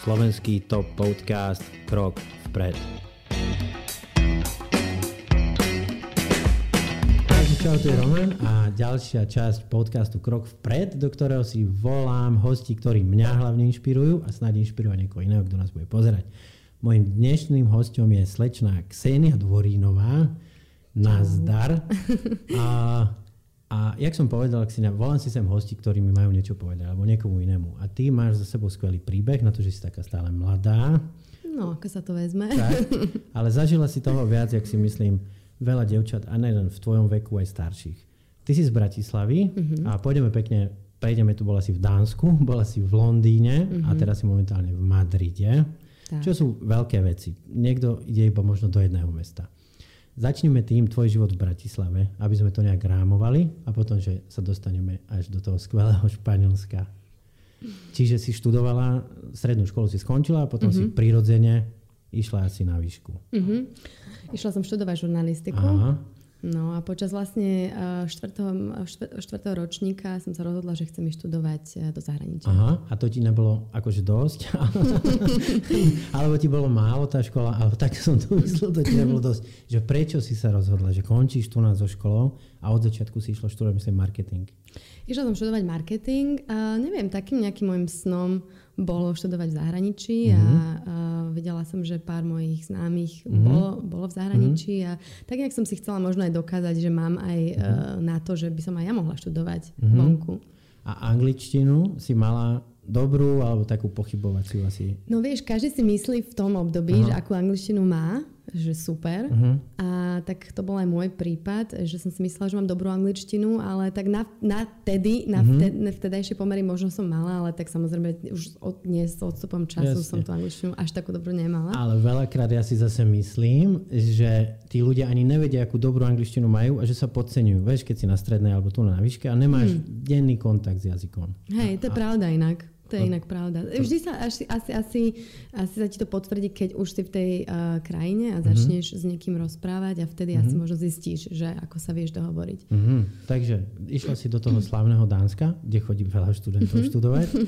slovenský top podcast Krok vpred. Čau, tu je Roman a ďalšia časť podcastu Krok vpred, do ktorého si volám hosti, ktorí mňa hlavne inšpirujú a snáď inšpirujú niekoho iného, kto nás bude pozerať. Mojím dnešným hostom je slečná Ksenia Dvorínová. Nazdar. A, a jak som povedal, Ksenia, volám si sem hosti, ktorí mi majú niečo povedať, alebo niekomu inému. A ty máš za sebou skvelý príbeh na to, že si taká stále mladá. No, ako sa to vezme. Tak, ale zažila si toho viac, jak si myslím, veľa devčat a neden v tvojom veku aj starších. Ty si z Bratislavy mm-hmm. a pôjdeme pekne, prejdeme tu, bola si v Dánsku, bola si v Londýne mm-hmm. a teraz si momentálne v Madride, tak. čo sú veľké veci. Niekto ide iba možno do jedného mesta. Začneme tým tvoj život v Bratislave, aby sme to nejak rámovali a potom, že sa dostaneme až do toho skvelého Španielska. Čiže si študovala, strednú školu si skončila a potom mm-hmm. si prirodzene išla asi na výšku. Mm-hmm. Išla som študovať žurnalistiku. Aha. No a počas vlastne štvrtého, štvrtého ročníka som sa rozhodla, že chcem študovať e, do zahraničia. Aha, a to ti nebolo akože dosť? alebo ti bolo málo tá škola? Alebo tak som to myslel, to ti nebolo dosť. Že prečo si sa rozhodla, že končíš tu nás so školou a od začiatku si išla študovať, myslím, marketing? Išla som študovať marketing a neviem, takým nejakým môjim snom bolo študovať v zahraničí mm-hmm. a, mhm. a videla som, že pár mojich známych mm-hmm. bolo, bolo v zahraničí mm-hmm. a tak nejak som si chcela možno aj dokázať, že mám aj mm-hmm. uh, na to, že by som aj ja mohla študovať mm-hmm. vonku. A angličtinu si mala dobrú alebo takú pochybovaciu asi? No vieš, každý si myslí v tom období, Aha. že akú angličtinu má že super. Uh-huh. A tak to bol aj môj prípad, že som si myslela, že mám dobrú angličtinu, ale tak na, na tedy, na uh-huh. vted, vtedajšie pomery možno som mala, ale tak samozrejme už od, dnes s odstupom času Jasne. som tú angličtinu až takú dobrú nemala. Ale veľakrát ja si zase myslím, že tí ľudia ani nevedia, akú dobrú angličtinu majú a že sa podceňujú. Vieš, keď si na strednej alebo tu na výške a nemáš hmm. denný kontakt s jazykom. Hej, to je a, pravda inak. To je inak pravda. Vždy sa asi, asi, asi, asi sa ti to potvrdí, keď už si v tej uh, krajine a mhm. začneš mm-hmm. s niekým rozprávať a vtedy mm-hmm. asi možno zistíš, že ako sa vieš dohovoriť. Mm-hmm. Takže išla si do toho slávneho Dánska, kde chodí veľa študentov mm-hmm. študovať.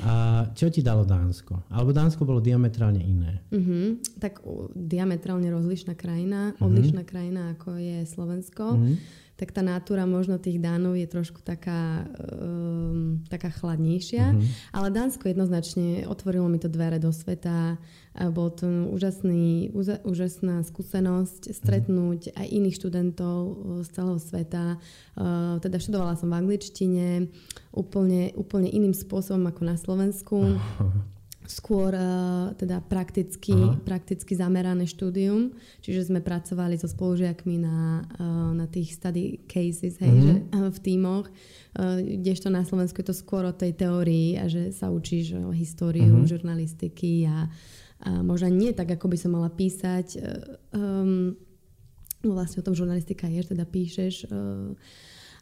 A čo ti dalo Dánsko? Alebo Dánsko bolo diametrálne iné? Mm-hmm. Tak uh, diametrálne rozlišná krajina, mm-hmm. odlišná krajina ako je Slovensko. Mm-hmm tak tá natúra možno tých Dánov je trošku taká, um, taká chladnejšia. Mm-hmm. Ale Dánsko jednoznačne otvorilo mi to dvere do sveta. A bol to úžasný, úza, úžasná skúsenosť stretnúť mm-hmm. aj iných študentov uh, z celého sveta. Uh, teda študovala som v angličtine úplne, úplne iným spôsobom ako na Slovensku. skôr uh, teda prakticky, prakticky zamerané štúdium, čiže sme pracovali so spolužiakmi na, uh, na tých study cases, hej, mm-hmm. že, uh, v tímoch, kdežto na Slovensku je to skôr o tej teórii a že sa učíš o históriu mm-hmm. žurnalistiky a, a možno nie tak, ako by som mala písať. Um, vlastne o tom žurnalistika je, že teda píšeš uh,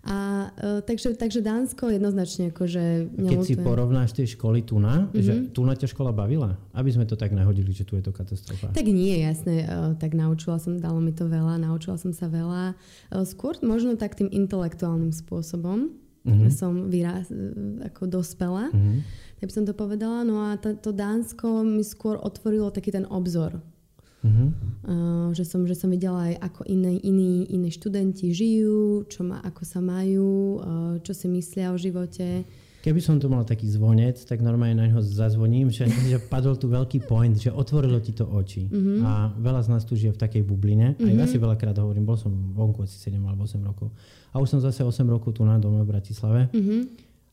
a, uh, takže, takže Dánsko jednoznačne akože... Keď si porovnáš tie školy tu na, mm-hmm. že tu na ťa škola bavila? Aby sme to tak nahodili, že tu je to katastrofa. Tak nie, jasne. Uh, tak naučila som, dalo mi to veľa, naučila som sa veľa. Uh, skôr možno tak tým intelektuálnym spôsobom. Mm-hmm. Som vyraz, ako dospela. Mm-hmm. Tak by som to povedala. No a to Dánsko mi skôr otvorilo taký ten obzor Uh-huh. Uh, že, som, že som videla aj ako iné, iní, iní študenti žijú, čo ma, ako sa majú, uh, čo si myslia o živote. Keby som tu mal taký zvonec, tak normálne na neho zazvoním, že, že padol tu veľký point, že otvorilo ti to oči. Uh-huh. A veľa z nás tu žije v takej bubline. Uh-huh. A ja si veľakrát hovorím, bol som vonku asi 7 alebo 8 rokov. A už som zase 8 rokov tu na dome v Bratislave. Uh-huh.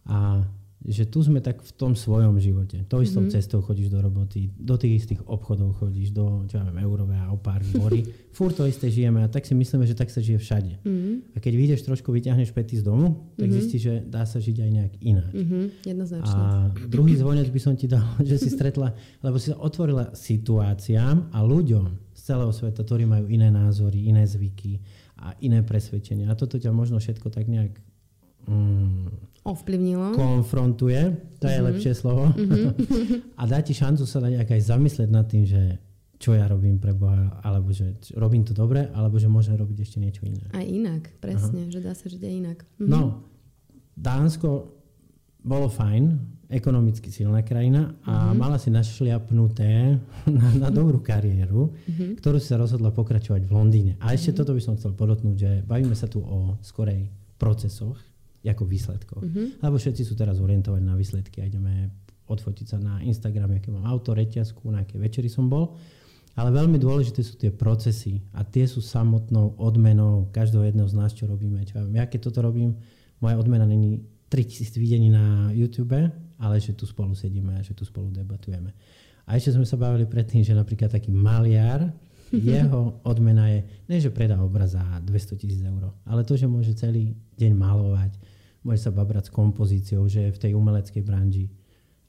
A že tu sme tak v tom svojom živote. To istou mm-hmm. cestou chodíš do roboty, do tých istých obchodov chodíš, do, čo ja viem, Eurové a opár, Bory. Fúr to isté žijeme a tak si myslíme, že tak sa žije všade. Mm-hmm. A keď vyjdeš trošku, vyťahneš pety z domu, tak mm-hmm. zistíš, že dá sa žiť aj nejak ináč. Mm-hmm. Jednoznačne. A druhý zvonec by som ti dal, že si stretla, lebo si sa otvorila situáciám a ľuďom z celého sveta, ktorí majú iné názory, iné zvyky a iné presvedčenia. A toto ťa možno všetko tak nejak mm, ovplyvnilo. Konfrontuje, to je mm-hmm. lepšie slovo. Mm-hmm. a dá ti šancu sa nejak aj zamyslieť nad tým, že čo ja robím pre Boha, alebo že robím to dobre, alebo že môžem robiť ešte niečo iné. Aj inak, presne, Aha. že dá sa žiť aj inak. Mm-hmm. No, Dánsko bolo fajn, ekonomicky silná krajina a mm-hmm. mala si našliapnuté na, na dobrú kariéru, mm-hmm. ktorú si sa rozhodla pokračovať v Londýne. A ešte mm-hmm. toto by som chcel podotknúť, že bavíme sa tu o skorej procesoch, ako výsledkoch. Mm-hmm. Lebo všetci sú teraz orientovaní na výsledky a ideme odfotiť sa na Instagram, aké mám auto, reťazku, na aké večery som bol. Ale veľmi dôležité sú tie procesy a tie sú samotnou odmenou každého jedného z nás, čo robíme. Čo ja, keď toto robím, moja odmena není 3000 videní na YouTube, ale že tu spolu sedíme a že tu spolu debatujeme. A ešte sme sa bavili predtým, že napríklad taký maliar, jeho odmena je, ne že predá obraz za 200 tisíc eur, ale to, že môže celý deň malovať, môže sa babrať s kompozíciou, že je v tej umeleckej branži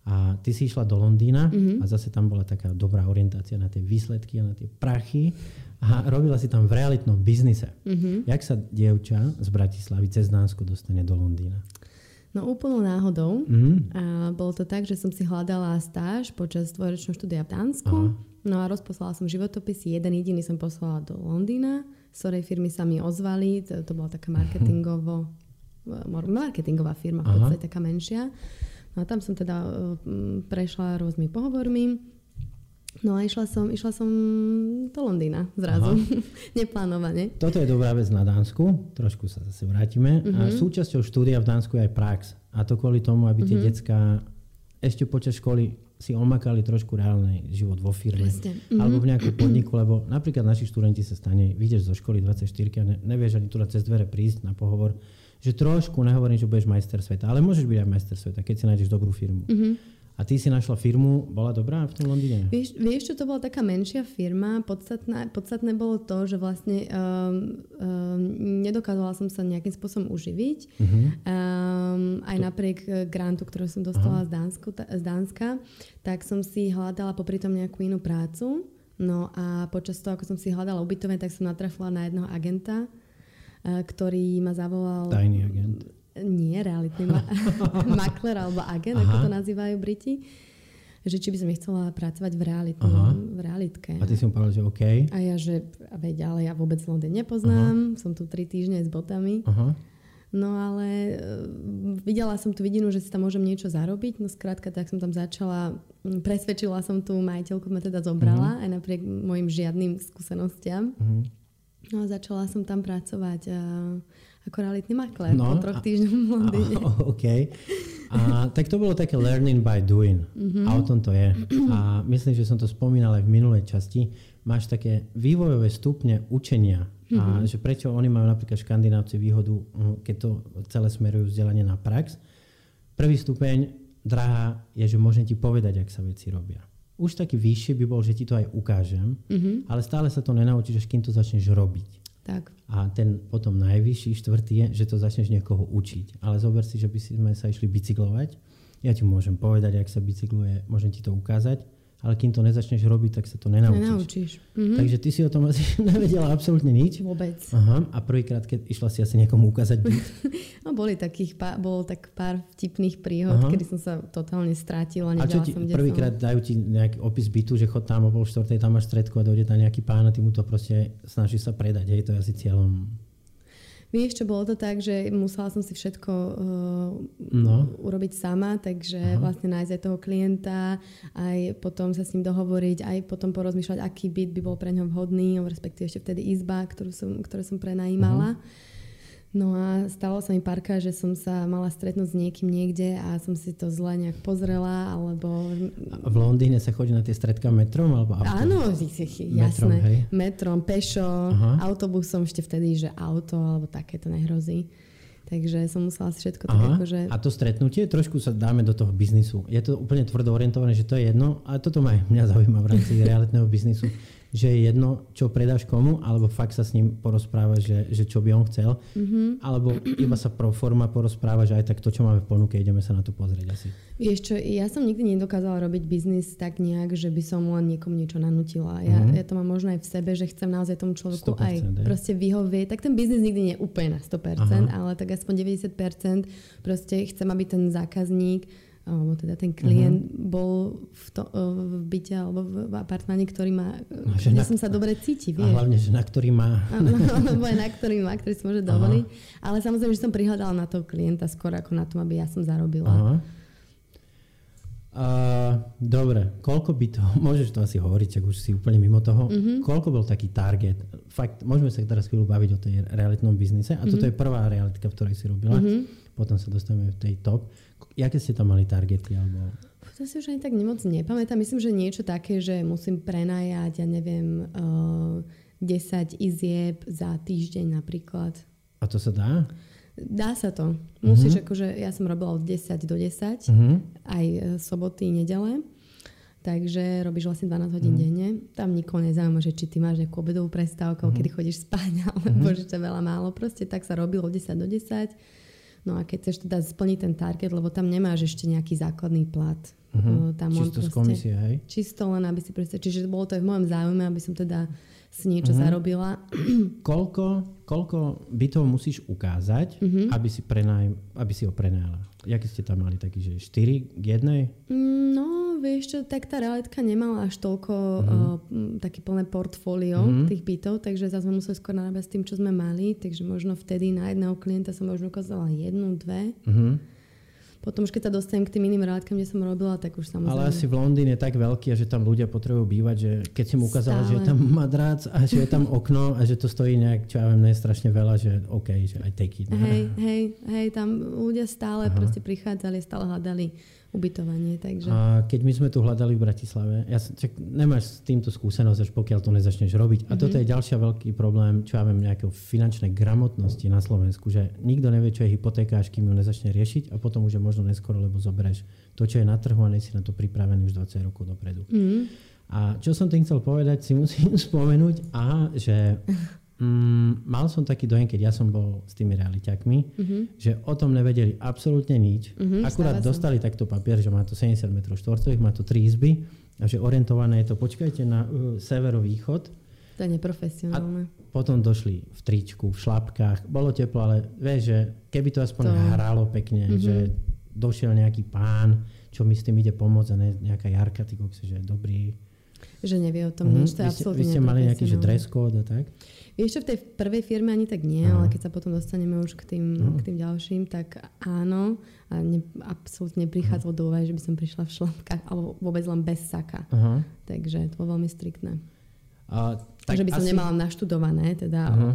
a ty si išla do Londýna mm-hmm. a zase tam bola taká dobrá orientácia na tie výsledky a na tie prachy a robila si tam v realitnom biznise. Mm-hmm. Jak sa dievča z Bratislavy cez Dánsko dostane do Londýna? No úplnou náhodou. Mm-hmm. A bolo to tak, že som si hľadala stáž počas dvojročného štúdia v Dánsku. Aha. No a rozposlala som životopisy. Jeden jediný som poslala do Londýna, z ktorej firmy sa mi ozvali. To, to bola taká marketingovo, marketingová firma, v podstate taká menšia. No a tam som teda e, prešla rôznymi pohovormi. No a išla som, išla som do Londýna zrazu, neplánovane. Toto je dobrá vec na Dánsku, trošku sa zase vrátime. Uh-huh. A mhm. súčasťou štúdia v Dánsku je aj prax. A to kvôli tomu, aby tie uh-huh. decka ešte počas školy si omakali trošku reálny život vo firme uh-huh. alebo v nejakom podniku, lebo napríklad naši študenti sa stane, vyjdeš zo školy 24 a ne, nevieš ani tu cez dvere prísť na pohovor že trošku, nehovorím, že budeš majster sveta, ale môžeš byť aj majster sveta, keď si nájdeš dobrú firmu. Mm-hmm. A ty si našla firmu, bola dobrá v tom Londýne? Vieš, vieš čo, to bola taká menšia firma. Podstatné, podstatné bolo to, že vlastne um, um, nedokázala som sa nejakým spôsobom uživiť. Uh-huh. Um, aj to... napriek eh, grantu, ktorú som dostala z, Dánsku, ta, z Dánska, tak som si hľadala popri tom nejakú inú prácu. No a počas toho, ako som si hľadala ubytovanie, tak som natrafila na jedného agenta, Eh, ktorý ma zavolal... Tajný agent. Nie, realitný ma- makler alebo agent, Aha. ako to nazývajú Briti. Že či by som chcela pracovať v, realitnom, v realitke. A ty si mu povedal, že OK. A ja, že veď, ale ja vôbec Londýn nepoznám. Aha. Som tu tri týždne s botami. Aha. No ale uh, videla som tú vidinu, že si tam môžem niečo zarobiť. No skrátka, tak som tam začala, hm, presvedčila som tú majiteľku, ma teda zobrala, uh-huh. aj napriek mojim žiadnym skúsenostiam. Uh-huh. No a začala som tam pracovať uh, ako realitný makler no, po troch týždňoch v Londýne. OK. A, tak to bolo také learning by doing. Mm-hmm. A o tom to je. A myslím, že som to spomínal aj v minulej časti. Máš také vývojové stupne učenia. Mm-hmm. A mhm. že prečo oni majú napríklad škandinávci výhodu, hm, keď to celé smerujú vzdelanie na prax. Prvý stupeň, drahá, je, že môžem ti povedať, ak sa veci robia už taký vyšší by bol, že ti to aj ukážem, mm-hmm. ale stále sa to nenaučíš, až kým to začneš robiť. Tak. A ten potom najvyšší, štvrtý je, že to začneš niekoho učiť. Ale zober si, že by sme sa išli bicyklovať. Ja ti môžem povedať, ak sa bicykluje, môžem ti to ukázať ale kým to nezačneš robiť, tak sa to nenaučíš. Nenaučíš. Mm-hmm. Takže ty si o tom asi nevedela absolútne nič. Vôbec. Aha. A prvýkrát, keď išla si asi niekomu ukázať byt? no boli takých, pár, bolo tak pár vtipných príhod, Aha. kedy som sa totálne strátila. A čo ti prvýkrát dajú ti nejaký opis bytu, že chod tam o pol štvrtej, tam máš stredku a dojde tam nejaký pán a ty mu to proste snaží sa predať. Hej, to je asi cieľom Vieš, čo bolo to tak, že musela som si všetko uh, no. urobiť sama, takže Aha. vlastne nájsť aj toho klienta, aj potom sa s ním dohovoriť, aj potom porozmýšľať, aký byt by bol pre ňo vhodný, respektíve ešte vtedy izba, ktorú som, ktorú som prenajímala. Uh-huh. No a stalo sa mi párka, že som sa mala stretnúť s niekým niekde a som si to zle nejak pozrela, alebo... A v Londýne sa chodí na tie stredka metrom alebo autom? Áno, jasné. Metrom, hej. metrom pešo, Aha. autobusom, ešte vtedy, že auto alebo takéto nehrozí. Takže som musela si všetko Aha. tak akože... A to stretnutie, trošku sa dáme do toho biznisu. Je to úplne tvrdo orientované, že to je jedno, ale toto ma aj mňa zaujíma v rámci realitného biznisu že je jedno, čo predáš komu, alebo fakt sa s ním porozprávaš, že, že čo by on chcel, mm-hmm. alebo iba sa pro forma porozpráva, že aj tak to, čo máme v ponuke, ideme sa na to pozrieť asi. Vieš čo, ja som nikdy nedokázala robiť biznis tak nejak, že by som len niekomu niečo nanutila. Ja, mm-hmm. ja to mám možno aj v sebe, že chcem naozaj tomu človeku aj je. proste vyhovieť. Tak ten biznis nikdy nie je úplne na 100%, Aha. ale tak aspoň 90% proste chcem, aby ten zákazník alebo teda ten klient uh-huh. bol v, to, v byte alebo v, v apartmáne, ktorý má, no, kde na, som sa dobre cíti, vieš. A hlavne, že na ktorý má. Alebo aj na ktorý má, ktorý si môže dovoliť. Uh-huh. Ale samozrejme, že som prihľadala na toho klienta skôr ako na tom, aby ja som zarobila. Uh-huh. Uh, dobre, koľko by to, môžeš to asi hovoriť, ak už si úplne mimo toho, mm-hmm. koľko bol taký target? Fakt, môžeme sa teraz chvíľu baviť o tej realitnom biznise a mm-hmm. toto je prvá realitka, v ktorej si robila, mm-hmm. potom sa dostaneme v tej top. Jaké ste tam mali targety? Alebo... To si už ani tak nemoc nepamätám. Myslím, že niečo také, že musím prenajať, ja neviem, uh, 10 izieb za týždeň napríklad. A to sa dá? Dá sa to. Musíš, uh-huh. akože ja som robila od 10 do 10, uh-huh. Mhm. aj e, soboty, nedele. Takže robíš vlastne 12 hodín uh-huh. denne. Tam nikoho nezaujíma, že či ty máš nejakú obedovú prestávku, uh-huh. kedy chodíš spať, alebo uh-huh. že to je veľa málo. Proste tak sa robilo od 10 do 10. No a keď chceš teda splniť ten target, lebo tam nemáš ešte nejaký základný plat. Uh-huh. Tam čisto proste, z komisie, hej? Čisto len, aby si proste, čiže bolo to aj v mojom záujme, aby som teda si niečo uh-huh. zarobila. Koľko, koľko bytov musíš ukázať, uh-huh. aby, si prenaj, aby si ho prenajala? Jaké ste tam mali taký, že 4 k jednej? No, vieš čo, tak tá realitka nemala až toľko uh-huh. uh, také plné portfólio uh-huh. tých bytov, takže zase sme museli skôr narábať s tým, čo sme mali, takže možno vtedy na jedného klienta som možno ukázala jednu, dve. Uh-huh. Potom už keď sa dostanem k tým iným realitkám, kde som robila, tak už samozrejme... Ale asi v Londýne je tak veľký, že tam ľudia potrebujú bývať, že keď si mu ukázala, Stále. že je tam madrác a že je tam okno a že to stojí nejak, čo ja viem, ne strašne veľa, že OK, že aj take it. Hej, hej, hej, tam ľudia stále Aha. proste prichádzali, stále hľadali ubytovanie. Takže... A keď my sme tu hľadali v Bratislave, ja čak, nemáš s týmto skúsenosť, až pokiaľ to nezačneš robiť. A mm-hmm. toto je ďalšia veľký problém, čo ja viem, nejakého finančnej gramotnosti na Slovensku, že nikto nevie, čo je hypotéka, až kým ju nezačne riešiť a potom už je možno neskoro, lebo zoberieš to, čo je na trhu a si na to pripravený už 20 rokov dopredu. Mm-hmm. A čo som tým chcel povedať, si musím spomenúť, aha, že Mm, mal som taký dojem, keď ja som bol s tými realiťakmi, uh-huh. že o tom nevedeli absolútne nič. Uh-huh, Akurát dostali takto papier, že má to 70 m štvorcových, má to 3 izby a že orientované je to, počkajte, na uh, severovýchod. To je neprofesionálne. A potom došli v tričku, v šlapkách, bolo teplo, ale vieš, že keby to aspoň to... hralo pekne, uh-huh. že došiel nejaký pán, čo mi s tým ide pomôcť a ne, nejaká Jarka, ty že je dobrý. Že nevie o tom uh-huh. nič, to je absolútne Vy ste mali nejaký že dress code a tak? Vieš čo, v tej prvej firme ani tak nie, Aha. ale keď sa potom dostaneme už k tým, k tým ďalším, tak áno. A ne, absolútne prichádzalo do úvahy, že by som prišla v šlapkách alebo vôbec len bez saka. Aha. Takže to bolo veľmi striktné. A, tak že by som asi... nemala naštudované teda o,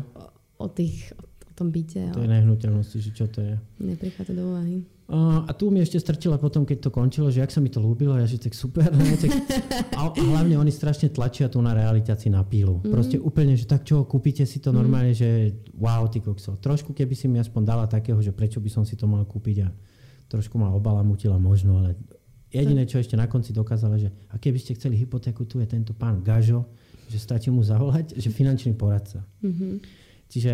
o, tých, o tom byte. To je nehnuteľnosti, že čo to je? Neprichádza do úvahy. A tu mi ešte strčila potom, keď to končilo, že ak sa mi to ľúbilo, ja že tak super. Ne, tak, a, a hlavne oni strašne tlačia tu na realitácii na pílu. Mm-hmm. Proste úplne, že tak čo, kúpite si to mm-hmm. normálne, že wow, ty kokso. Trošku keby si mi aspoň dala takého, že prečo by som si to mal kúpiť a trošku ma obalamutila možno, ale jediné, čo ešte na konci dokázala, že a keby ste chceli hypotéku, tu je tento pán Gažo, že stačí mu zavolať, že finančný poradca. Mm-hmm. Čiže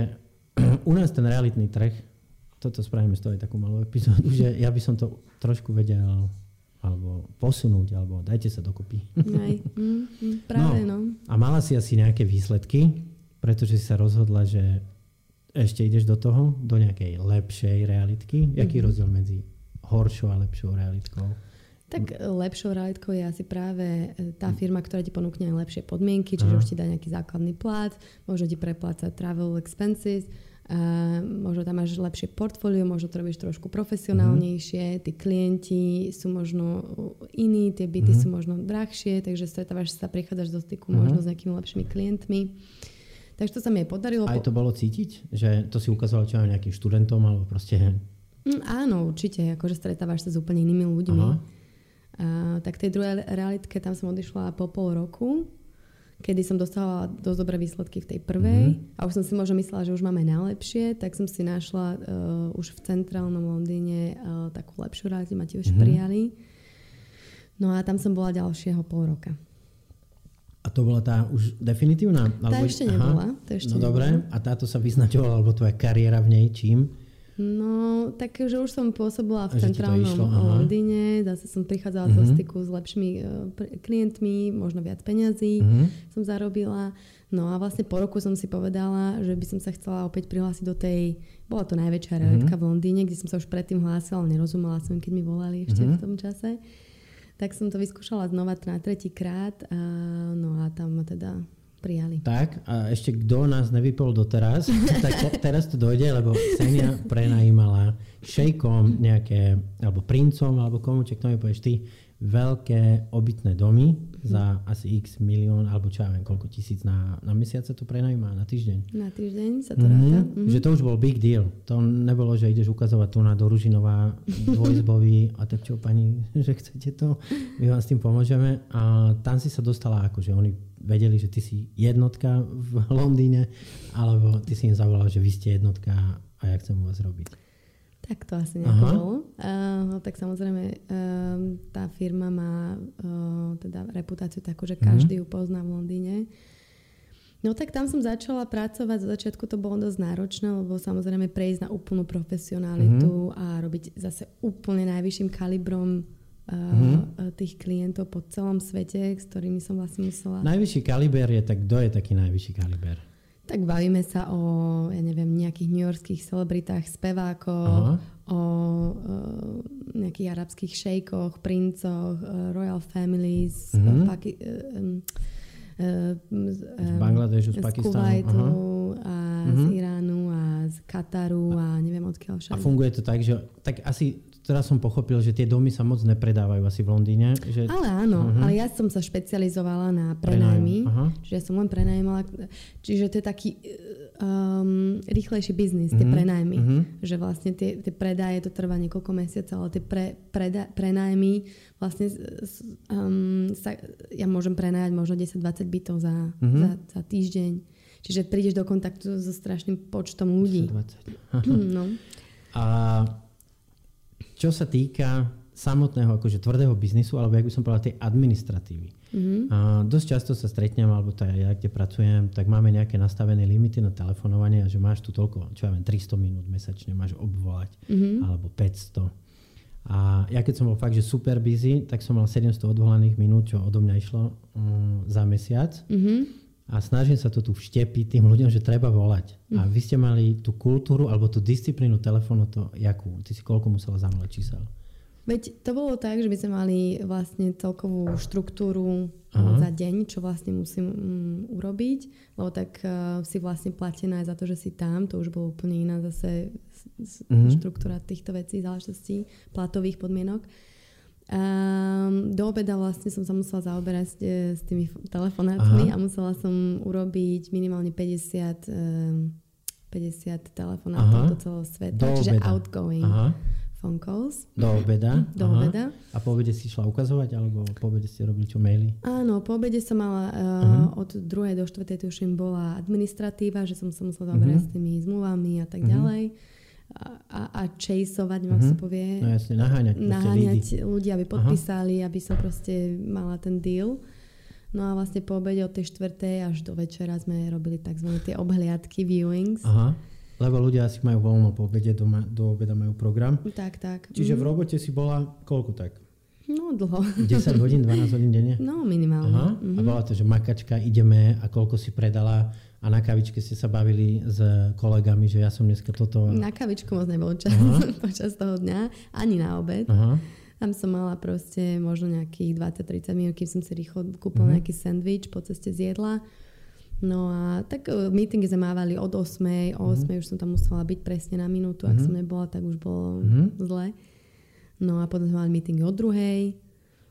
u nás ten realitný trh toto spravíme z toho aj takú malú epizódu, že ja by som to trošku vedel alebo posunúť, alebo dajte sa dokopy. Aj, mm, mm, práve no. no. A mala si asi nejaké výsledky, pretože si sa rozhodla, že ešte ideš do toho, do nejakej lepšej realitky. Mm-hmm. Jaký je rozdiel medzi horšou a lepšou realitkou? Tak lepšou realitkou je asi práve e, tá firma, ktorá ti ponúkne lepšie podmienky, čiže Aha. už ti dá nejaký základný plat, môže ti preplácať travel expenses, Uh, možno tam máš lepšie portfólio, možno to robíš trošku profesionálnejšie, tí klienti sú možno iní, tie byty uh-huh. sú možno drahšie, takže stretávaš sa, prichádzaš do styku uh-huh. možno s nejakými lepšími klientmi. Takže to sa mi aj podarilo. Aj to bolo cítiť? Že to si ukázalo čo aj nejakým študentom alebo proste... Mm, áno, určite, akože stretávaš sa s úplne inými ľuďmi. Uh, tak tej druhej realitke tam som odišla po pol roku kedy som dostala dosť dobré výsledky v tej prvej mm-hmm. a už som si možno myslela, že už máme najlepšie, tak som si našla uh, už v centrálnom Londýne uh, takú lepšiu rádi, ma tiež mm-hmm. prijali. No a tam som bola ďalšieho pol roka. A to bola tá už definitívna? Tá alebo... ešte nebola. Tá ešte no dobre, a táto sa vyznačovala, alebo tvoja kariéra v nej čím? No, tak, že už som pôsobila v centrálnom Londýne, zase som prichádzala uh-huh. do mhm. styku s lepšími uh, klientmi, možno viac peňazí uh-huh. som zarobila. No a vlastne po roku som si povedala, že by som sa chcela opäť prihlásiť do tej, bola to najväčšia realitka uh-huh. v Londýne, kde som sa už predtým hlásila, ale nerozumela som, keď mi volali ešte uh-huh. v tom čase. Tak som to vyskúšala znova na tretí krát, a, no a tam ma teda prijali. Tak, a ešte kto nás nevypol doteraz, tak teraz to dojde, lebo Ksenia prenajímala šejkom nejaké, alebo princom, alebo komu, či kto mi povieš ty, veľké obytné domy za asi x milión, alebo čo ja viem, koľko tisíc na, na mesiac sa to prenajíma, na týždeň. Na týždeň sa to mm-hmm. ráta. Mm-hmm. Že to už bol big deal. To nebolo, že ideš ukazovať tu na do Ružinová dvojizbový a tak čo pani, že chcete to, my vám s tým pomôžeme. A tam si sa dostala ako, že oni vedeli, že ty si jednotka v Londýne, alebo ty si im zavolal, že vy ste jednotka a ja chcem u vás robiť. Tak to asi nejako bolo. Uh, tak samozrejme uh, tá firma má uh, teda reputáciu takú, že každý uh-huh. ju pozná v Londýne. No tak tam som začala pracovať, za začiatku to bolo dosť náročné, lebo samozrejme prejsť na úplnú profesionalitu uh-huh. a robiť zase úplne najvyšším kalibrom uh-huh. tých klientov po celom svete, s ktorými som vlastne musela... Najvyšší kaliber je, tak kto je taký najvyšší kaliber? Tak bavíme sa o, ja neviem, nejakých newyorských celebritách, spevákoch, o, o nejakých arabských šejkoch, princoch, uh, royal families, mm-hmm. Paki- um, z Bangladešu, z, z Pakistanu. Kuwaitu a mm-hmm. z Iránu a z Kataru a neviem odkiaľ všade. A funguje to tak, že tak asi teraz som pochopil, že tie domy sa moc nepredávajú asi v Londýne. Že... Ale áno, uh-huh. ale ja som sa špecializovala na prenajmy, uh-huh. čiže ja som len prenajímala, čiže to je taký um, rýchlejší biznis, tie uh-huh. prenajmy, uh-huh. že vlastne tie, tie predaje, to trvá niekoľko mesiacov, ale tie pre, preda, prenajmy vlastne um, sa, ja môžem prenajať možno 10-20 bytov za, uh-huh. za, za týždeň. Čiže prídeš do kontaktu so strašným počtom ľudí. 10, no. A čo sa týka samotného akože tvrdého biznisu, alebo jak by som povedal, tej administratívy. Mm-hmm. A dosť často sa stretnem, alebo to ja, kde pracujem, tak máme nejaké nastavené limity na telefonovanie že máš tu toľko, čo ja viem, 300 minút mesačne máš obvolať, mm-hmm. alebo 500. A ja keď som bol fakt, že super busy, tak som mal 700 odvolaných minút, čo odo mňa išlo um, za mesiac. Mm-hmm. A snažím sa to tu vštepiť tým ľuďom, že treba volať. Mm. A vy ste mali tú kultúru alebo tú disciplínu telefónu, to jakú? Ty si koľko musela zavolať čísel? Veď to bolo tak, že by sme mali vlastne celkovú štruktúru Aha. za deň, čo vlastne musím um, urobiť, lebo tak uh, si vlastne platená aj za to, že si tam, to už bolo úplne iná zase mm-hmm. štruktúra týchto vecí, záležitostí, platových podmienok. Um, do obeda vlastne som sa musela zaoberať e, s tými telefonátmi Aha. a musela som urobiť minimálne 50, um, 50 telefonátov do celého sveta, do čiže obeda. outgoing. Aha. Phone calls. Do obeda? Do Aha. obeda. A po obede si išla ukazovať, alebo po obede ste robili čo, maily? Áno, po obede som mala uh, uh-huh. od 2. do 4. tuším bola administratíva, že som sa musela zaoberať uh-huh. s tými zmluvami a tak uh-huh. ďalej a, a chaseovať, mm-hmm. sa povie. No jasne, naháňať. Naháňať ľudí, aby podpísali, Aha. aby som proste mala ten deal. No a vlastne po obede od tej štvrtej až do večera sme robili tzv. tie obhliadky, viewings. Aha. Lebo ľudia asi majú voľno po obede, do, do obeda majú program. Tak, tak. Čiže mm. v mhm. robote si bola koľko tak? No, dlho. 10 hodín, 12 hodín denne? No, minimálne. Aha. Mm-hmm. A bola to, že makačka, ideme a koľko si predala a na kavičke ste sa bavili s kolegami, že ja som dneska toto... Na kavičku moc nebol čas počas toho dňa, ani na obed. Aha. Tam som mala proste možno nejakých 20-30 minút, kým som si rýchlo kúpila uh-huh. nejaký sandwich po ceste z jedla. No a tak uh, meetingy sme mávali od 8. O 8. Uh-huh. už som tam musela byť presne na minútu. Ak uh-huh. som nebola, tak už bolo uh-huh. zle. No a potom sme mali meetingy od druhej.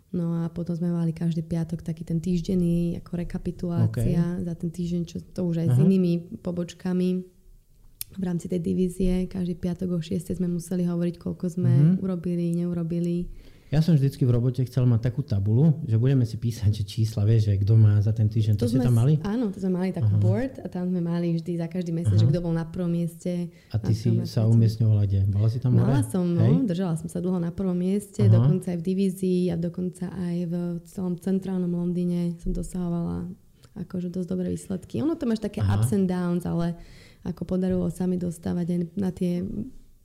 No a potom sme mali každý piatok taký ten týždenný ako rekapitulácia okay. za ten týždeň, čo to už aj Aha. s inými pobočkami v rámci tej divízie. Každý piatok o 6 sme museli hovoriť, koľko sme mm-hmm. urobili, neurobili. Ja som vždycky v robote chcel mať takú tabulu, že budeme si písať že čísla, vieš, že kto má za ten týždeň. To, to ste tam mali? Áno, to sme mali takú Aha. board a tam sme mali vždy za každý mesiac, že kto bol na prvom mieste. A ty si sa umiestňovala kde? Bola si tam Mala hore? som, no, držala som sa dlho na prvom mieste, Aha. dokonca aj v divízii a dokonca aj v celom centrálnom Londýne som dosahovala akože dosť dobré výsledky. Ono to máš také Aha. ups and downs, ale ako podarilo sa mi dostávať aj na tie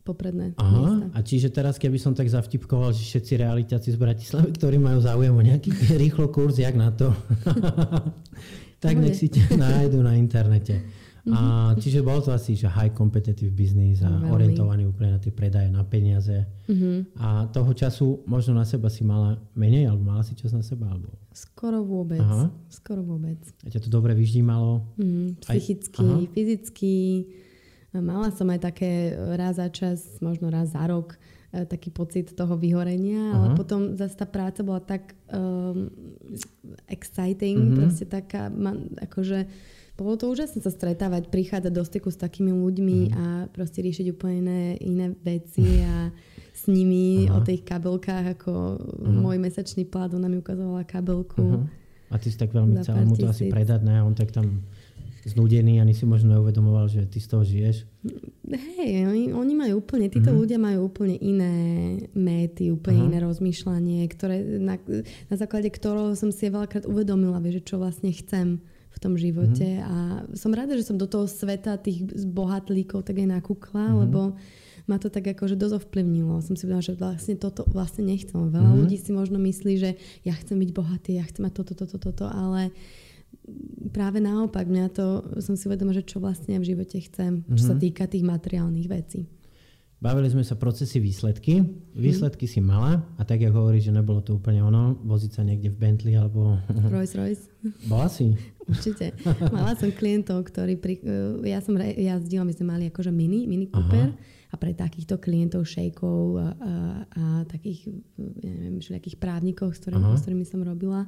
popredné Aha, miesta. A čiže teraz, keby som tak zavtipkoval, že všetci realitáci z Bratislavy, ktorí majú záujem o nejaký rýchlo kurz, jak na to, tak nech si ťa nájdu na internete. A mhm. čiže bol to asi že high competitive business a Veľmi. orientovaný úplne na tie predaje, na peniaze. Mm-hmm. A toho času možno na seba si mala menej, alebo mala si čas na seba? Alebo... Skoro vôbec. Aha. Skoro vôbec. A ťa to dobre vyždímalo? Mm, psychicky, Aj... fyzicky Mala som aj také raz za čas, možno raz za rok, e, taký pocit toho vyhorenia, uh-huh. ale potom zase tá práca bola tak um, exciting, uh-huh. proste taká, man, akože bolo to úžasné sa stretávať, prichádzať do styku s takými ľuďmi uh-huh. a proste riešiť úplne iné, iné veci a s nimi uh-huh. o tých kabelkách, ako uh-huh. môj mesačný plat, ona mi ukazovala kabelku. Uh-huh. A ty si tak veľmi chcela mu to asi predať, ne? On tak tam znudený, ani si možno neuvedomoval, že ty z toho žiješ? Hej, oni, oni majú úplne, títo mm-hmm. ľudia majú úplne iné méty, úplne uh-huh. iné rozmýšľanie, ktoré, na, na základe ktorého som si veľakrát uvedomila, že čo vlastne chcem v tom živote. Mm-hmm. A som rada, že som do toho sveta tých bohatlíkov tak aj nakúkla, mm-hmm. lebo ma to tak akože dosť ovplyvnilo. Som si povedala, že vlastne toto vlastne nechcem. Veľa mm-hmm. ľudí si možno myslí, že ja chcem byť bohatý, ja chcem mať toto, toto, toto, ale práve naopak, mňa to, som si uvedomila, že čo vlastne v živote chcem, mm-hmm. čo sa mhm. týka tých materiálnych vecí. Bavili sme sa procesy výsledky. Výsledky mm. si mala a tak, ako hovoríš, že nebolo to úplne ono, voziť sa niekde v Bentley alebo... Rolls Royce. Bola si? Určite. Mala som klientov, ktorí... Pri, eh, ja som jazdila, my sme mali akože mini, mini Cooper Aha. a pre takýchto klientov, šejkov a, a, a takých, ja neviem, všelijakých právnikov, s ktorými, s ktorými som robila,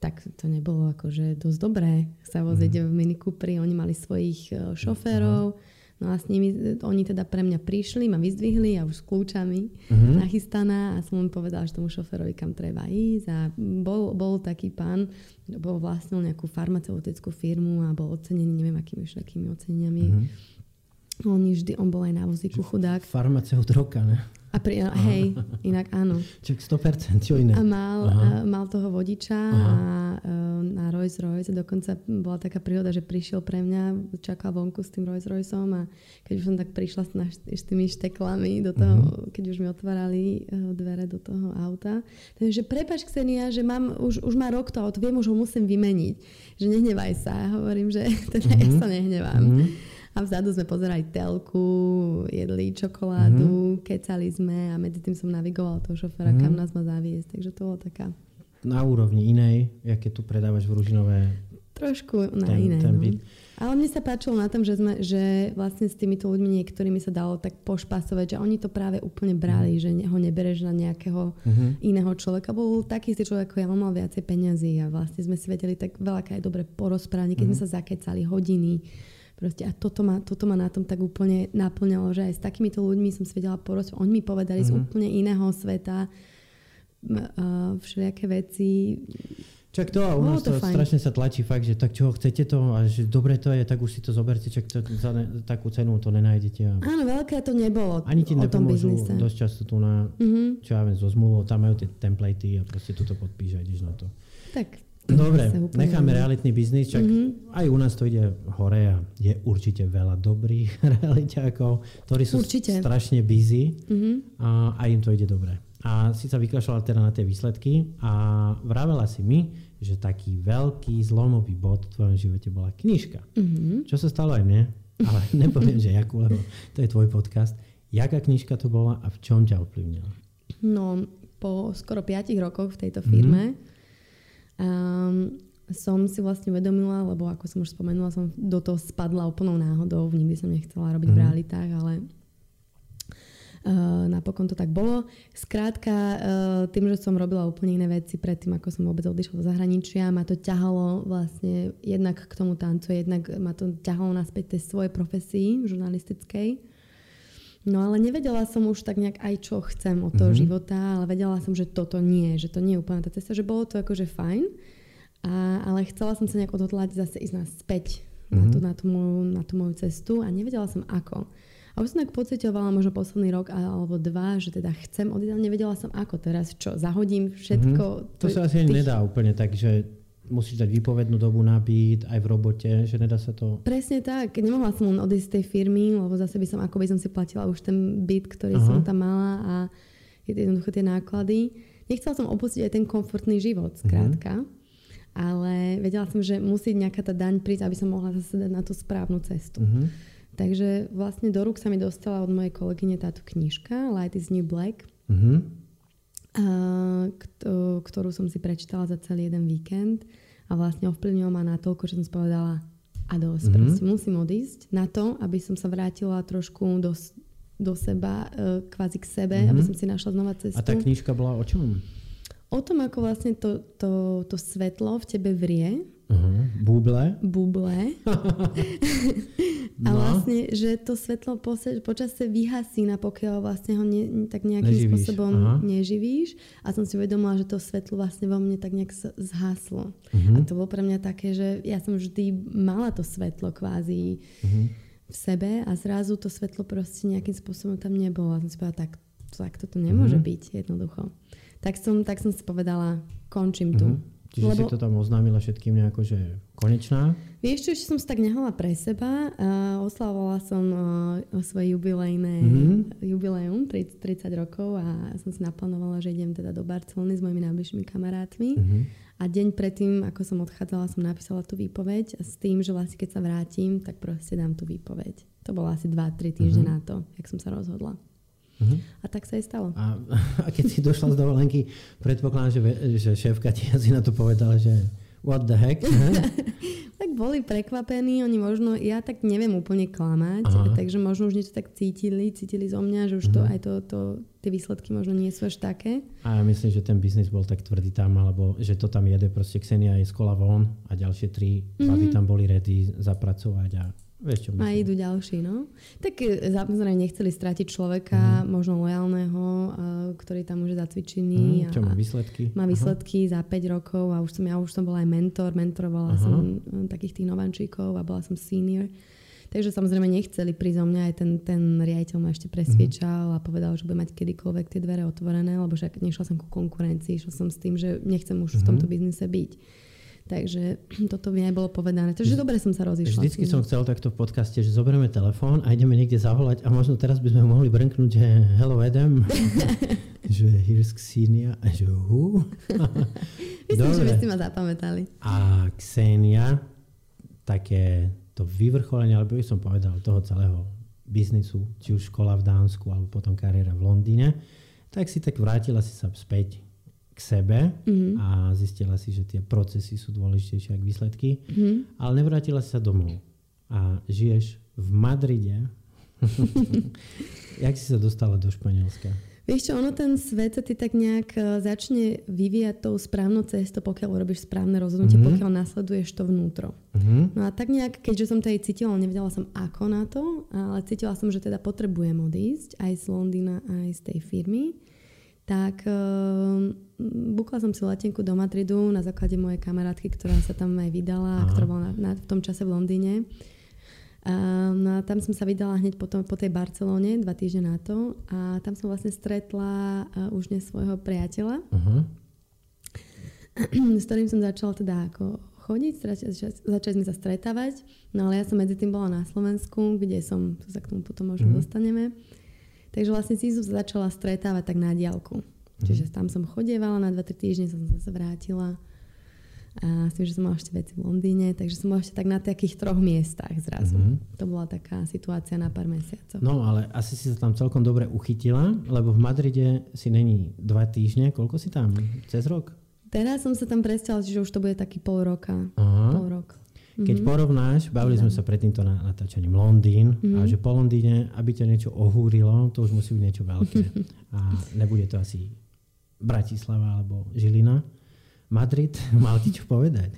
tak to nebolo akože dosť dobré sa voziť mm. v Mini Cooperi. Oni mali svojich eh, šoférov, Aha No a s nimi, oni teda pre mňa prišli, ma vyzdvihli a už s kľúčami uh-huh. nachystaná a som mu povedala, že tomu šoferovi kam treba ísť a bol, bol taký pán, bol vlastnil nejakú farmaceutickú firmu a bol ocenený neviem akými všakými oceneniami. Uh-huh. On, vždy, on bol aj na vozíku chudák. Farmaceut roka, ne? A pri, hej, inak áno. Čiže 100%, čo iné. A mal, a, mal toho vodiča Aha. a e, na Rolls Royce. Dokonca bola taká príhoda, že prišiel pre mňa, čakal vonku s tým Rolls Royceom a keď už som tak prišla s, naš, s tými šteklami do toho, uh-huh. keď už mi otvárali uh, dvere do toho auta, takže prepač Ksenia, že mám, už, už má rok to auto, viem, už ho musím vymeniť. Že nehnevaj sa. Hovorím, že teda uh-huh. ja sa nehnevám. Uh-huh. A vzadu sme pozerali telku, jedli čokoládu, mm-hmm. kecali sme a medzi tým som navigoval toho šoféra, mm-hmm. kam nás má zaviesť. Takže to bolo taká... Na úrovni inej, aké tu predávaš v Ružinové? Trošku na ten, iné. Ten no. Ale mne sa páčilo na tom, že, sme, že vlastne s týmito ľuďmi niektorými sa dalo tak pošpasovať, že oni to práve úplne brali, mm. že ho nebereš na nejakého mm-hmm. iného človeka. Bol taký istý človek ako ja, on mal viacej peňazí a vlastne sme si vedeli tak veľa aj dobre porozprávať, keď mm-hmm. sme sa zakecali hodiny Proste, a toto ma, toto ma na tom tak úplne naplňalo, že aj s takýmito ľuďmi som si vedela porozprávať. Oni mi povedali mm-hmm. z mhm. úplne iného sveta uh, všelijaké veci. Čak to a u nás to, to strašne sa tlačí fakt, že tak čo, chcete to a že dobre to je, tak už si to zoberte, čak to, za ne, takú cenu to nenájdete. A... Áno, veľké to nebolo Ani ti nepomôžu dosť často tu na, mm-hmm. čo ja viem, zo zmluvou, tam majú tie templatey a proste tu to podpíš a ideš na to. Tak Dobre, necháme realitný biznis, čak mm-hmm. aj u nás to ide hore a je určite veľa dobrých realiťákov, ktorí sú určite. strašne busy mm-hmm. a, a im to ide dobre. A si sa vykašľala teda na tie výsledky a vravela si mi, že taký veľký zlomový bod v tvojom živote bola knižka. Mm-hmm. Čo sa stalo aj mne, ale nepoviem, že jakú, lebo to je tvoj podcast. Jaká knižka to bola a v čom ťa ovplyvnila? No, po skoro 5 rokoch v tejto firme mm-hmm Um, som si vlastne uvedomila, lebo ako som už spomenula, som do toho spadla úplnou náhodou, nikdy som nechcela robiť mm. v mhm. realitách, ale uh, napokon to tak bolo. Skrátka, uh, tým, že som robila úplne iné veci predtým, ako som vôbec odišla do zahraničia, ma to ťahalo vlastne jednak k tomu tancu, jednak ma to ťahalo naspäť tej svojej profesii žurnalistickej. No ale nevedela som už tak nejak aj čo chcem od toho mm-hmm. života, ale vedela som, že toto nie, že to nie je úplne tá cesta, že bolo to akože fajn, a, ale chcela som sa nejak odhodlať zase ísť naspäť mm-hmm. na, tú, na, tú moju, na tú moju cestu a nevedela som ako. A už som tak pocitovala možno posledný rok alebo dva, že teda chcem odísť, ale nevedela som ako teraz, čo zahodím všetko. Mm-hmm. To, to sa asi tých... nedá úplne tak, že musíš dať výpovednú dobu na byt aj v robote, že nedá sa to... Presne tak. Nemohla som len odísť z tej firmy, lebo zase by som, ako by som si platila už ten byt, ktorý Aha. som tam mala a jednoducho tie náklady. Nechcela som opustiť aj ten komfortný život, skrátka. Uh-huh. Ale vedela som, že musí nejaká tá daň prísť, aby som mohla zase dať na tú správnu cestu. Uh-huh. Takže vlastne do rúk sa mi dostala od mojej kolegyne táto knižka Light is New Black. Uh-huh ktorú som si prečítala za celý jeden víkend a vlastne ovplyvnilo ma na toľko, že som spovedala a dosť, mm-hmm. proste musím odísť na to, aby som sa vrátila trošku do do seba, uh, kvázi k sebe, mm-hmm. aby som si našla znova cestu. A tá knižka bola o čom? O tom, ako vlastne to, to, to svetlo v tebe vrie. Uh-huh. Buble. Buble. no. A vlastne, že to svetlo počasie vyhasí, na pokiaľ vlastne ho ne, tak nejakým neživíš. spôsobom Aha. neživíš. A som si uvedomila, že to svetlo vlastne vo mne tak nejak zhaslo. Uh-huh. A to bolo pre mňa také, že ja som vždy mala to svetlo kvázi uh-huh. v sebe a zrazu to svetlo proste nejakým spôsobom tam nebolo. A som si povedala, tak, tak toto nemôže uh-huh. byť jednoducho tak som, tak som si povedala, končím tu. Čiže Lebo, si to tam oznámila všetkým nejako, že konečná? Vieš čo, ešte som si tak nehala pre seba. Uh, oslavovala som uh, svoje jubilejné mm-hmm. jubileum, 30, 30 rokov a som si naplánovala, že idem teda do Barcelony s mojimi najbližšími kamarátmi. Mm-hmm. A deň predtým, ako som odchádzala, som napísala tú výpoveď s tým, že vlastne keď sa vrátim, tak proste dám tú výpoveď. To bolo asi 2-3 týždne mm-hmm. na to, jak som sa rozhodla. Uh-huh. A tak sa aj stalo. A, a keď si došla z dovolenky, predpokladám, že, že šéfka ti asi na to povedala, že what the heck? tak boli prekvapení, oni možno, ja tak neviem úplne klamať, Aha. takže možno už niečo tak cítili, cítili zo mňa, že už uh-huh. to, aj to, to, tie výsledky možno nie sú až také. A ja myslím, že ten biznis bol tak tvrdý tam, alebo že to tam jede, proste Ksenia je z kola von a ďalšie tri uh-huh. baby tam boli ready zapracovať a Vieš, čo a idú ďalší, no. Tak e, samozrejme nechceli stratiť človeka, mm. možno lojálneho, ktorý tam už je zacvičený. Mm, čo má výsledky. Má výsledky Aha. za 5 rokov a už som, ja už som bola aj mentor, mentorovala Aha. som e, takých tých novančíkov a bola som senior. Takže samozrejme nechceli prísť o mňa, aj ten, ten riaditeľ ma ešte presviečal mm. a povedal, že bude mať kedykoľvek tie dvere otvorené, lebo však nešla som ku konkurencii, išla som s tým, že nechcem už mm. v mhm. tomto biznise byť. Takže toto mi aj bolo povedané. Takže dobre som sa rozišla. Vždycky som chcel takto v podcaste, že zoberieme telefón a ideme niekde zavolať a možno teraz by sme mohli brnknúť, že hello Adam, že here's Xenia a že who? Myslím, dobre. že by ste ma zapamätali. A Xenia, také to vyvrcholenie, alebo by som povedal, toho celého biznisu, či už škola v Dánsku, alebo potom kariéra v Londýne, tak si tak vrátila si sa späť k sebe mm-hmm. a zistila si, že tie procesy sú dôležitejšie ako výsledky, mm-hmm. ale nevrátila si sa domov a žiješ v Madride. Jak si sa dostala do Španielska? Vieš čo, ono ten svet sa ty tak nejak e, začne vyvíjať tou správnou cestou, pokiaľ urobíš správne rozhodnutie, mm-hmm. pokiaľ nasleduješ to vnútro. Mm-hmm. No a tak nejak, keďže som to aj cítila, nevedela som ako na to, ale cítila som, že teda potrebujem odísť aj z Londýna, aj z tej firmy tak uh, bukla som si letenku do Madridu na základe mojej kamarátky, ktorá sa tam aj vydala, Aha. ktorá bola na, na, v tom čase v Londýne. Uh, no a tam som sa vydala hneď potom, po tej Barcelone, dva týždne na to. A tam som vlastne stretla uh, už dnes svojho priateľa, uh-huh. s ktorým som začala teda ako chodiť, začali, začali sme sa stretávať. No ale ja som medzi tým bola na Slovensku, kde som, to sa k tomu potom možno uh-huh. dostaneme. Takže vlastne si som sa začala stretávať tak na diálku. Mm. Čiže tam som chodievala, na 2-3 týždne som sa vrátila. A s tým, že som mala ešte veci v Londýne, takže som bola ešte tak na takých troch miestach zrazu. Mm-hmm. To bola taká situácia na pár mesiacov. No ale asi si sa tam celkom dobre uchytila, lebo v Madride si není dva týždne. Koľko si tam? Cez rok? Teraz som sa tam presťala, čiže už to bude taký pol roka. Aha. Pol rok. Keď mm-hmm. porovnáš, bavili sme sa pred týmto natáčaním Londýn mm-hmm. a že po Londýne, aby ťa niečo ohúrilo, to už musí byť niečo veľké. a nebude to asi Bratislava alebo Žilina. Madrid, mal ti čo povedať?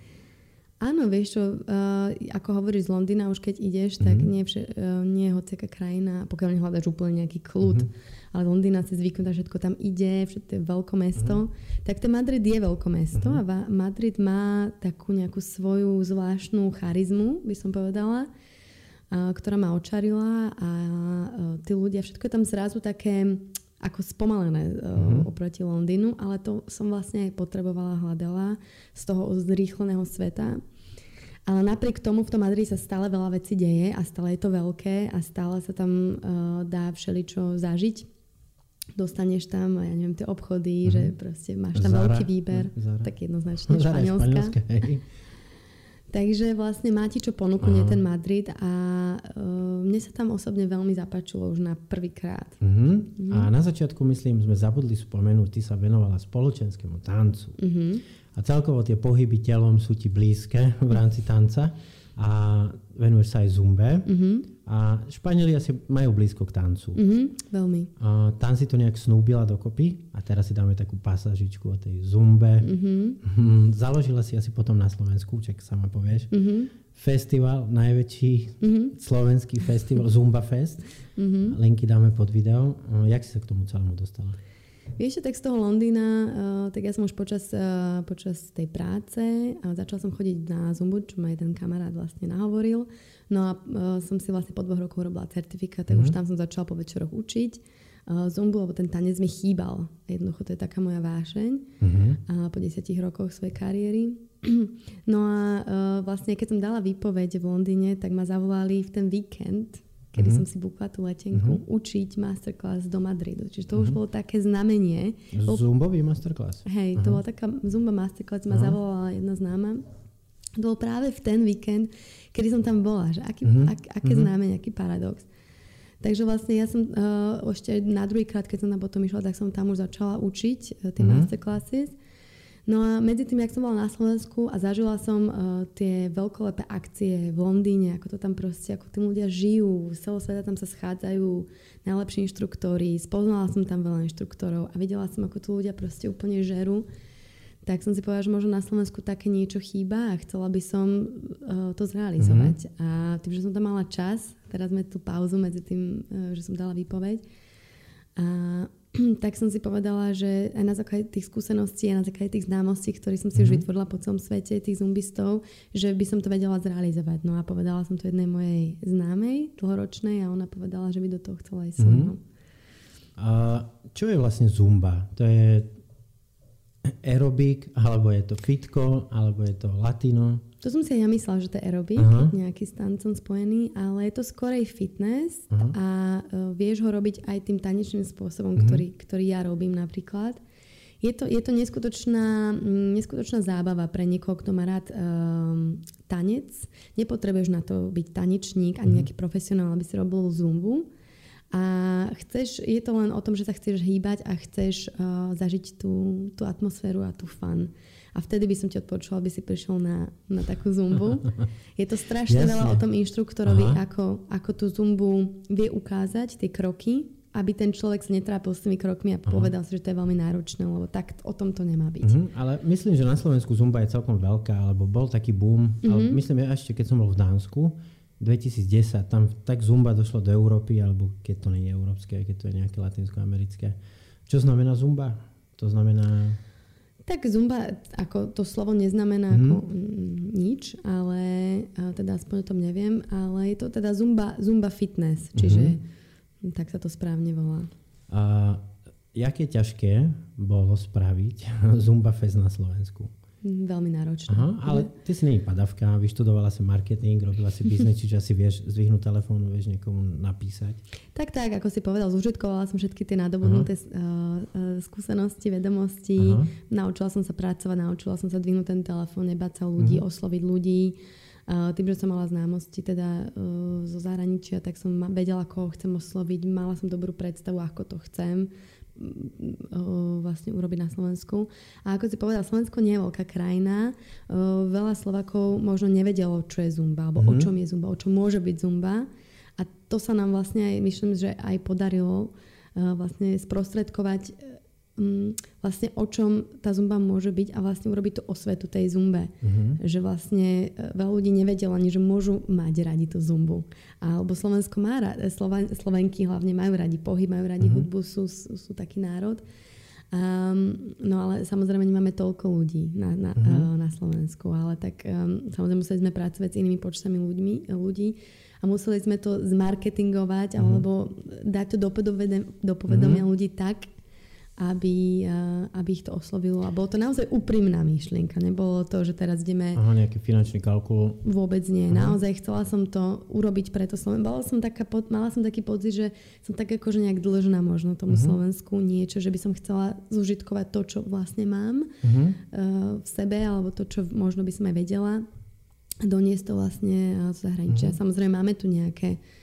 Áno, vieš čo, uh, ako hovoríš z Londýna, už keď ideš, tak mm-hmm. nie, vše, uh, nie je hociaká krajina, pokiaľ nehľadaš úplne nejaký kľud, mm-hmm. ale Londýna si zvyknutá, všetko tam ide, všetko je veľké mesto, mm-hmm. tak ten Madrid je veľké mesto mm-hmm. a Madrid má takú nejakú svoju zvláštnu charizmu, by som povedala, uh, ktorá ma očarila a uh, tí ľudia, všetko je tam zrazu také ako spomalené uh, oproti Londýnu, ale to som vlastne aj potrebovala, hľadala z toho zrýchleného sveta. Ale napriek tomu v tom Madride sa stále veľa vecí deje a stále je to veľké a stále sa tam uh, dá všeličo zažiť. Dostaneš tam, ja neviem, tie obchody, mm-hmm. že proste máš tam Zara, veľký výber, Zara. tak jednoznačne Zara Španielska. Takže vlastne máte čo ponúknuť ten Madrid a uh, mne sa tam osobne veľmi zapáčilo už na prvýkrát. Uh-huh. Uh-huh. A na začiatku, myslím, sme zabudli spomenúť, ty sa venovala spoločenskému tancu. Uh-huh. A celkovo tie pohyby telom sú ti blízke v rámci tanca. a venuješ sa aj zumbe. Uh-huh. A Španieli asi majú blízko k tancu. Uh-huh. Veľmi. A tam si to nejak snúbila dokopy a teraz si dáme takú pasažičku o tej zumbe. Uh-huh. Založila si asi potom na Slovensku, čak sama povieš. Uh-huh. Festival, najväčší uh-huh. slovenský festival, Zumba Fest. Uh-huh. Linky dáme pod video. Jak si sa k tomu celému dostala? Vieš, tak z toho Londýna, uh, tak ja som už počas, uh, počas tej práce a začala som chodiť na Zumbu, čo ma jeden kamarát vlastne nahovoril. No a uh, som si vlastne po dvoch rokoch robila certifikát, tak mm-hmm. už mhm. tam som začala po večeroch učiť Zumbu, lebo ten tanec mi chýbal. Jednoducho to je taká moja vášeň mm-hmm. a po desiatich rokoch svojej kariéry. No a uh, vlastne keď som dala výpoveď v Londýne, tak ma zavolali v ten víkend kedy mm-hmm. som si bukla tú letenku, mm-hmm. učiť masterclass do Madridu. Čiže to mm-hmm. už mhm. bolo také znamenie. Zumbový masterclass? Hej, uh-huh. to bola taká Zumba masterclass, ma uh-huh. zavolala jedna známa. To bol práve v ten víkend, kedy som tam bola. Že aký, uh-huh. ak, aké uh-huh. znamenie, aký paradox. Takže vlastne ja som uh, ešte na druhý krát, keď som na potom išla, tak som tam už začala učiť uh, tie uh-huh. masterclasses. No a medzi tým, jak som bola na Slovensku a zažila som uh, tie veľkolepé akcie v Londýne, ako to tam proste, ako tí ľudia žijú, z celého sveta tam sa schádzajú najlepší inštruktóri, spoznala som tam veľa inštruktorov a videla som, ako tu ľudia proste úplne žerú, tak som si povedala, že možno na Slovensku také niečo chýba a chcela by som uh, to zrealizovať. Mm-hmm. A tým, že som tam mala čas, teraz sme tú pauzu medzi tým, uh, že som dala výpoveď, a tak som si povedala, že aj na základe tých skúseností a na základe tých známostí, ktoré som si mm-hmm. už mhm. vytvorila po celom svete, tých zumbistov, že by som to vedela zrealizovať. No a povedala som to jednej mojej známej, dlhoročnej a ona povedala, že by do toho chcela ísť mm-hmm. A čo je vlastne zumba? To je aerobik, alebo je to fitko, alebo je to latino? To som si aj ja myslela, že to je aerobik, uh-huh. nejaký s tancom spojený, ale je to skorej fitness uh-huh. a uh, vieš ho robiť aj tým tanečným spôsobom, uh-huh. ktorý, ktorý ja robím napríklad. Je to, je to neskutočná, neskutočná zábava pre niekoho, kto má rád um, tanec. Nepotrebuješ na to byť tanečník ani nejaký profesionál, aby si robil zumbu. A chceš, je to len o tom, že sa chceš hýbať a chceš uh, zažiť tú, tú atmosféru a tú fun. A vtedy by som ti odporučila, aby si prišiel na, na takú zumbu. Je to strašne Jasne. veľa o tom inštruktorovi, ako, ako tú zumbu vie ukázať, tie kroky, aby ten človek sa netrápil s tými krokmi a povedal Aha. si, že to je veľmi náročné, lebo tak o tom to nemá byť. Uh-huh, ale myslím, že na Slovensku zumba je celkom veľká, alebo bol taký boom. Uh-huh. Ale mhm. myslím, ja ešte keď som bol v Dánsku, 2010, tam tak zumba došlo do Európy, alebo keď to nie je európske, keď to je nejaké latinskoamerické. Čo znamená zumba? To znamená... Tak zumba, ako to slovo neznamená mm. ako nič, ale teda aspoň o tom neviem, ale je to teda zumba, zumba fitness, čiže mm-hmm. tak sa to správne volá. A jaké ťažké bolo spraviť Zumba Fest na Slovensku? Veľmi náročné. Aha, ale ty si nie padavka, vyštudovala si marketing, robila si biznes, čiže asi vieš zvihnúť telefón, vieš niekomu napísať. Tak, tak, ako si povedal, zúžitkovala som všetky tie nadobudnuté uh, uh, skúsenosti, vedomosti, Aha. naučila som sa pracovať, naučila som sa dvihnúť ten telefón, nebať sa ľudí, uh-huh. osloviť ľudí. Uh, tým, že som mala známosti teda uh, zo zahraničia, tak som vedela, koho chcem osloviť, mala som dobrú predstavu, ako to chcem vlastne urobiť na Slovensku. A ako si povedal, Slovensko nie je veľká krajina. Veľa Slovakov možno nevedelo, čo je zumba, alebo mm-hmm. o mhm. čom je zumba, o čom môže byť zumba. A to sa nám vlastne aj, myslím, že aj podarilo vlastne sprostredkovať um, vlastne o čom tá zumba môže byť a vlastne urobiť tú osvetu tej zumbe. Uh-huh. Že vlastne e, veľa ľudí nevedelo ani, že môžu mať radi tú zumbu. Alebo Slovensko má Sloven, Slovenky hlavne majú radi pohyb, majú radi uh-huh. hudbu, sú, sú, sú taký národ. Um, no ale samozrejme nemáme toľko ľudí na, na, uh-huh. uh, na Slovensku, ale tak um, samozrejme museli sme pracovať s inými počtami ľuďmi, ľudí a museli sme to zmarketingovať uh-huh. alebo dať to do, do povedomia uh-huh. ľudí tak, aby, aby ich to oslovilo. A bolo to naozaj úprimná myšlienka. Nebolo to, že teraz ideme... Aha, nejaký finančný kalkul. Vôbec nie. Aha. Naozaj chcela som to urobiť preto Slovensku. Mala som, taká, mala som taký pocit, že som tak akože nejak dlžná možno tomu uh-huh. Slovensku niečo, že by som chcela zužitkovať to, čo vlastne mám uh-huh. v sebe, alebo to, čo možno by som aj vedela. Doniesť to vlastne z zahraničia. Uh-huh. Samozrejme, máme tu nejaké uh,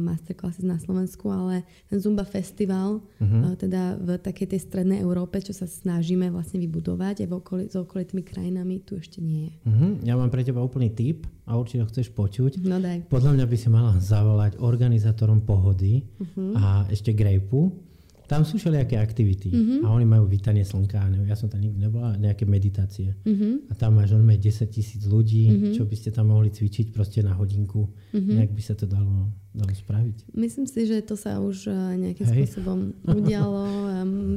masterclasses na Slovensku, ale ten Zumba Festival, uh-huh. uh, teda v takej tej strednej Európe, čo sa snažíme vlastne vybudovať aj v okoli, s okolitými krajinami, tu ešte nie je. Uh-huh. Ja mám pre teba úplný tip a určite ho chceš počuť. No daj. Podľa mňa by si mala zavolať organizátorom pohody uh-huh. a ešte Grejpu tam sú všelijaké aktivity mm-hmm. a oni majú vítanie slnka. Neviem, ja som tam nikdy nebola, nejaké meditácie. Mm-hmm. A tam máš normálne 10 tisíc ľudí, mm-hmm. čo by ste tam mohli cvičiť proste na hodinku. Mm-hmm. Nejak by sa to dalo, dalo spraviť. Myslím si, že to sa už eh, nejakým Hej. spôsobom udialo.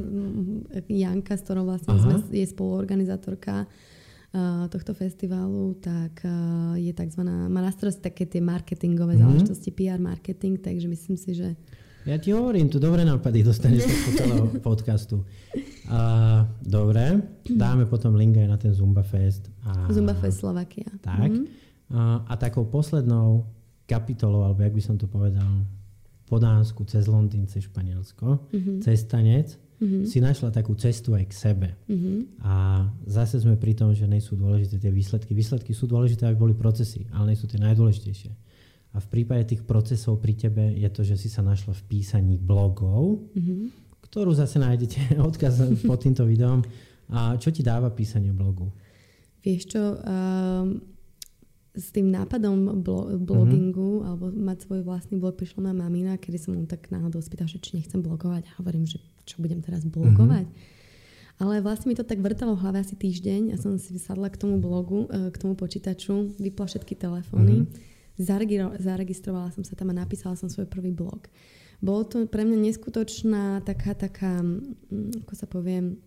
Janka, s ktorou vlastne sme, je spoluorganizátorka uh, tohto festivalu, tak uh, je tzv. má na starosti také tie marketingové mm-hmm. záležitosti, PR marketing, takže myslím si, že ja ti hovorím, tu dobré nápady dostaneš po celého podcastu. A, dobre, dáme potom link aj na ten Zumba Fest. A, Zumba Fest Slovakia. Tak. Mm-hmm. A, a takou poslednou kapitolou, alebo jak by som to povedal, po Dánsku, cez Londýn, cez Španielsko, mm-hmm. cez tanec, mm-hmm. si našla takú cestu aj k sebe. Mm-hmm. A zase sme pri tom, že nie sú dôležité tie výsledky. Výsledky sú dôležité, aby boli procesy, ale nie sú tie najdôležitejšie. A v prípade tých procesov pri tebe je to, že si sa našla v písaní blogov, mm-hmm. ktorú zase nájdete odkaz pod týmto videom. A čo ti dáva písanie blogu? Vieš čo, um, s tým nápadom blo- blogingu mm-hmm. alebo mať svoj vlastný blog prišla na mamina, kedy som mu tak náhodou spýtal, že či nechcem blogovať a hovorím, že čo budem teraz blogovať. Mm-hmm. Ale vlastne mi to tak vrtalo v hlave asi týždeň a som si vysadla k tomu blogu, e, k tomu počítaču, vypla všetky telefóny. Mm-hmm zaregistrovala som sa tam a napísala som svoj prvý blog. Bolo to pre mňa neskutočná taká, taká, mm, ako sa poviem,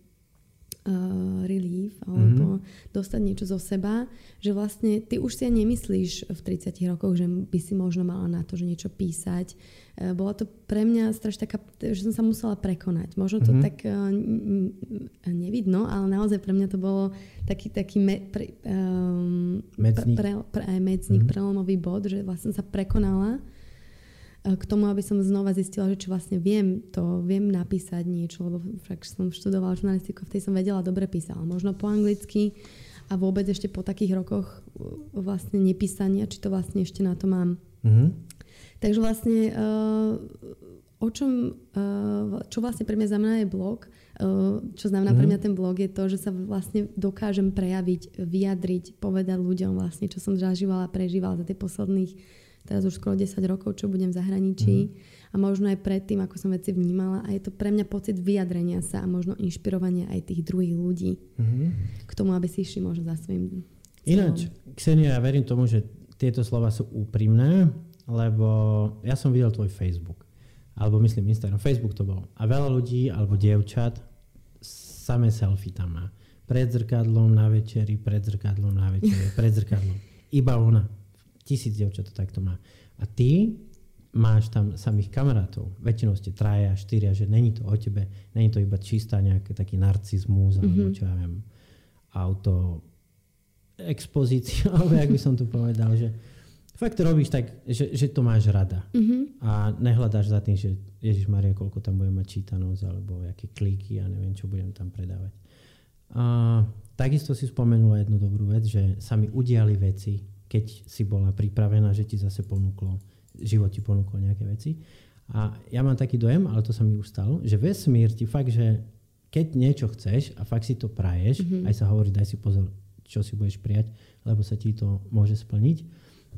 uh, relief alebo mm-hmm. dostať niečo zo seba, že vlastne ty už si aj nemyslíš v 30 rokoch, že by si možno mala na to, že niečo písať. Uh, bola to pre mňa strašne taká, že som sa musela prekonať. Možno to mm-hmm. tak uh, nevidno, ale naozaj pre mňa to bolo taký, taký me, pre, um, medzník, pre, pre, pre, medzník mm-hmm. prelomový bod, že vlastne sa prekonala k tomu, aby som znova zistila, že či vlastne viem to, viem napísať niečo, lebo však som študovala žurnalistiku, v tej som vedela dobre písala. Možno po anglicky a vôbec ešte po takých rokoch e, vlastne nepísania, či to vlastne ešte na to mám. Mm-hmm. Takže vlastne uh, o čom, čo vlastne pre mňa znamená je blog, čo znamená pre mňa mhm. ten blog, je to, že sa vlastne dokážem prejaviť, vyjadriť, povedať ľuďom vlastne, čo som zažívala, prežívala za tie posledných, teraz už skoro 10 rokov, čo budem v zahraničí mm. a možno aj predtým, ako som veci vnímala a je to pre mňa pocit vyjadrenia sa a možno inšpirovania aj tých druhých ľudí mm. k tomu, aby si išli možno za svojím Ináč, Ksenia, ja verím tomu, že tieto slova sú úprimné, lebo ja som videl tvoj Facebook alebo myslím Instagram, Facebook to bol. A veľa ľudí, alebo dievčat, samé selfie tam má. Pred zrkadlom na večeri, pred zrkadlom na večeri, pred zrkadlom. Iba ona. Tisíc dievčat to takto má. A ty máš tam samých kamarátov. Väčšinou ste traja, štyria, že není to o tebe, není to iba čistá nejaký taký narcizmus, mm-hmm. alebo čo ja viem, auto expozícia, alebo jak by som to povedal, že fakt to robíš tak, že, že to máš rada. Mm-hmm. A nehľadáš za tým, že Ježiš Maria, koľko tam budem mať čítanosť, alebo aké kliky a neviem, čo budem tam predávať. A takisto si spomenula jednu dobrú vec, že sa mi udiali veci, keď si bola pripravená, že ti zase ponúklo, život ti ponúklo nejaké veci. A ja mám taký dojem, ale to sa mi už stalo, že vesmír ti fakt, že keď niečo chceš a fakt si to praješ, mm-hmm. aj sa hovorí, daj si pozor, čo si budeš prijať, lebo sa ti to môže splniť,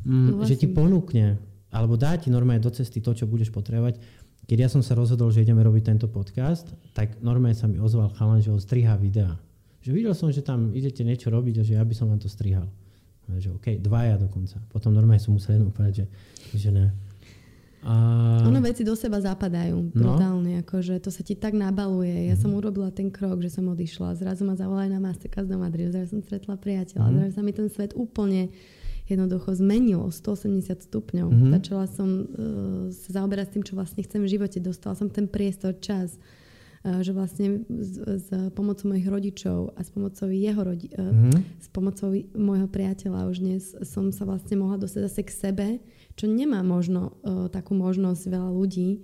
mm, že ti ponúkne, alebo dá ti normálne do cesty to, čo budeš potrebovať. Keď ja som sa rozhodol, že ideme robiť tento podcast, tak normálne sa mi ozval chalan, že ho striha videa. Že videl som, že tam idete niečo robiť a že ja by som vám to strihal. Že OK, dvaja dokonca. Potom normálne som musel jednu povedať, že, že ne. A... Ono veci do seba zapadajú no. brutálne, akože to sa ti tak nabaluje. Ja mm. som urobila ten krok, že som odišla, zrazu ma zavolali na Masterclass do Madridu, zrazu som stretla priateľa, mm. zrazu sa mi ten svet úplne jednoducho zmenilo 180 stupňov. Mm-hmm. Začala som uh, sa zaoberať s tým, čo vlastne chcem v živote. Dostala som ten priestor, čas. Uh, že vlastne s, s pomocou mojich rodičov a s pomocou jeho rodi- mm-hmm. s pomocou môjho priateľa už dnes som sa vlastne mohla dostať zase k sebe, čo nemá možno uh, takú možnosť veľa ľudí,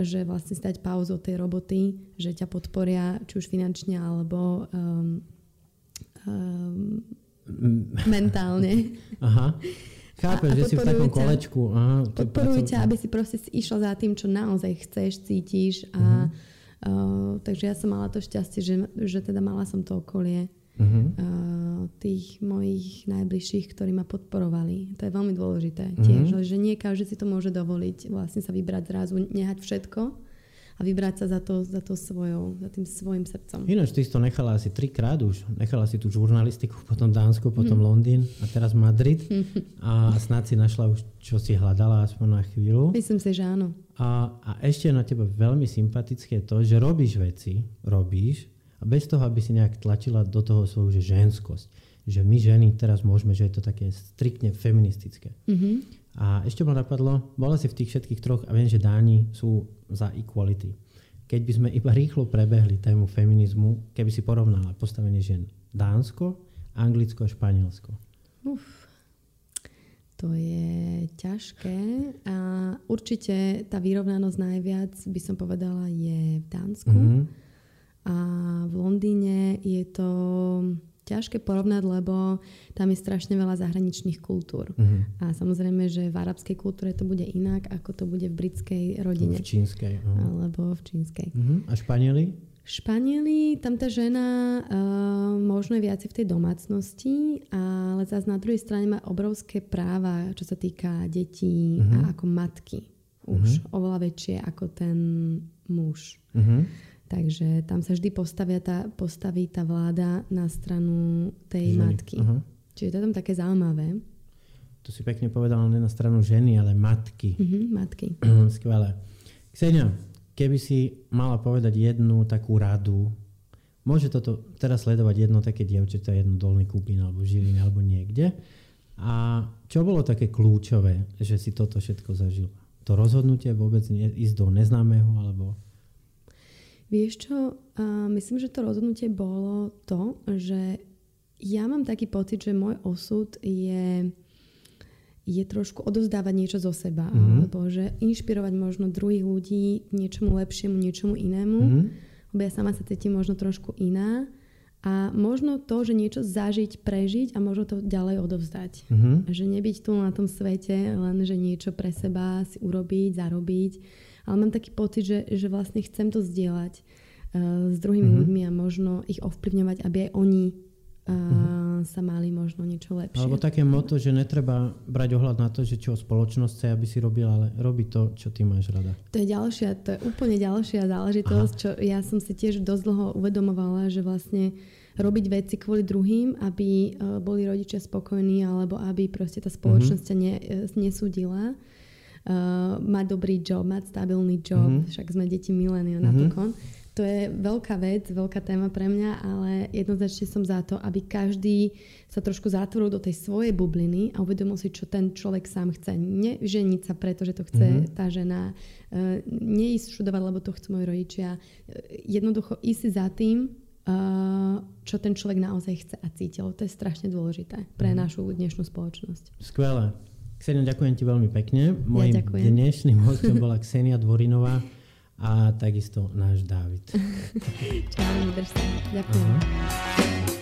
že vlastne stať pauzu od tej roboty, že ťa podporia či už finančne alebo um, um, mentálne. Aha. Chápem, že si v takom kolečku. Aha, podporujú ťa, aby si proste išiel za tým, čo naozaj chceš, cítiš. A, uh-huh. Uh, takže ja som mala to šťastie, že, že teda mala som to okolie uh-huh. uh, tých mojich najbližších, ktorí ma podporovali. To je veľmi dôležité uh-huh. tiež, že nie každý si to môže dovoliť vlastne sa vybrať zrazu, nehať všetko a vybrať sa za, to, za, to svojou, za tým svojim srdcom. Ináč ty si to nechala asi trikrát už. Nechala si tú žurnalistiku, potom Dánsko, potom hmm. Londýn a teraz Madrid. a snad si našla už, čo si hľadala aspoň na chvíľu. Myslím si, že áno. A, a ešte na teba veľmi sympatické to, že robíš veci, robíš a bez toho, aby si nejak tlačila do toho svoju že ženskosť. Že my ženy teraz môžeme, že je to také striktne feministické. Mm-hmm. A ešte ma napadlo, bola si v tých všetkých troch a viem, že Dáni sú za equality. Keď by sme iba rýchlo prebehli tému feminizmu, keby si porovnala postavenie žien Dánsko, Anglicko a Španielsko. Uf, to je ťažké a určite tá vyrovnanosť najviac by som povedala je v Dánsku. Mm-hmm. A v Londýne je to ťažké porovnať, lebo tam je strašne veľa zahraničných kultúr. Uh-huh. A samozrejme, že v arabskej kultúre to bude inak, ako to bude v britskej rodine. V čínskej. Uh-huh. Alebo v čínskej. Uh-huh. A Španieli? Španieli, tam tá žena uh, možno je viacej v tej domácnosti, ale zase na druhej strane má obrovské práva, čo sa týka detí uh-huh. a ako matky. Už uh-huh. oveľa väčšie ako ten muž. Uh-huh. Takže tam sa vždy postavia tá, postaví tá vláda na stranu tej ženy. matky. Uh-huh. Čiže to je tam také zaujímavé. To si pekne povedala nie na stranu ženy, ale matky. Uh-huh, matky. Skvelé. Ksenia, keby si mala povedať jednu takú radu, môže toto teraz sledovať jedno také dievčatá, jedno dolný kúpin alebo žiliny alebo niekde. A čo bolo také kľúčové, že si toto všetko zažila? To rozhodnutie vôbec ísť do neznámeho alebo Vieš čo, uh, myslím, že to rozhodnutie bolo to, že ja mám taký pocit, že môj osud je, je trošku odozdávať niečo zo seba, mm-hmm. alebo že inšpirovať možno druhých ľudí k niečomu lepšiemu, niečomu inému, mm-hmm. lebo ja sama sa cítim možno trošku iná a možno to, že niečo zažiť, prežiť a možno to ďalej odovzdať. Mm-hmm. Že nebyť tu na tom svete, len že niečo pre seba si urobiť, zarobiť, ale mám taký pocit, že, že vlastne chcem to zdieľať uh, s druhými mm-hmm. ľuďmi a možno ich ovplyvňovať, aby aj oni uh, mm-hmm. sa mali možno niečo lepšie. Alebo také moto, že netreba brať ohľad na to, že čo spoločnosť chce, aby si robil, ale robi to, čo ty máš rada. To je ďalšia, to je úplne ďalšia záležitosť, Aha. čo ja som si tiež dosť dlho uvedomovala, že vlastne robiť veci kvôli druhým, aby uh, boli rodičia spokojní alebo aby proste tá spoločnosť mm-hmm. ne, nesúdila uh, mať dobrý job, mať stabilný job, mm-hmm. však sme deti milénia mm-hmm. napokon. To je veľká vec, veľká téma pre mňa, ale jednoznačne som za to, aby každý sa trošku zatvoril do tej svojej bubliny a uvedomil si, čo ten človek sám chce. Neženiť sa preto, že to chce mm-hmm. tá žena, uh, neísť študovať, lebo to chcú moji rodičia. Uh, jednoducho ísť si za tým, uh, čo ten človek naozaj chce a cítil. To je strašne dôležité pre mm-hmm. našu dnešnú spoločnosť. Skvelé. Ksenia, ďakujem ti veľmi pekne. Mojím ja dnešným hostom bola Ksenia Dvorinová a takisto náš Dávid. Čau, drž sa. Ďakujem. Aha.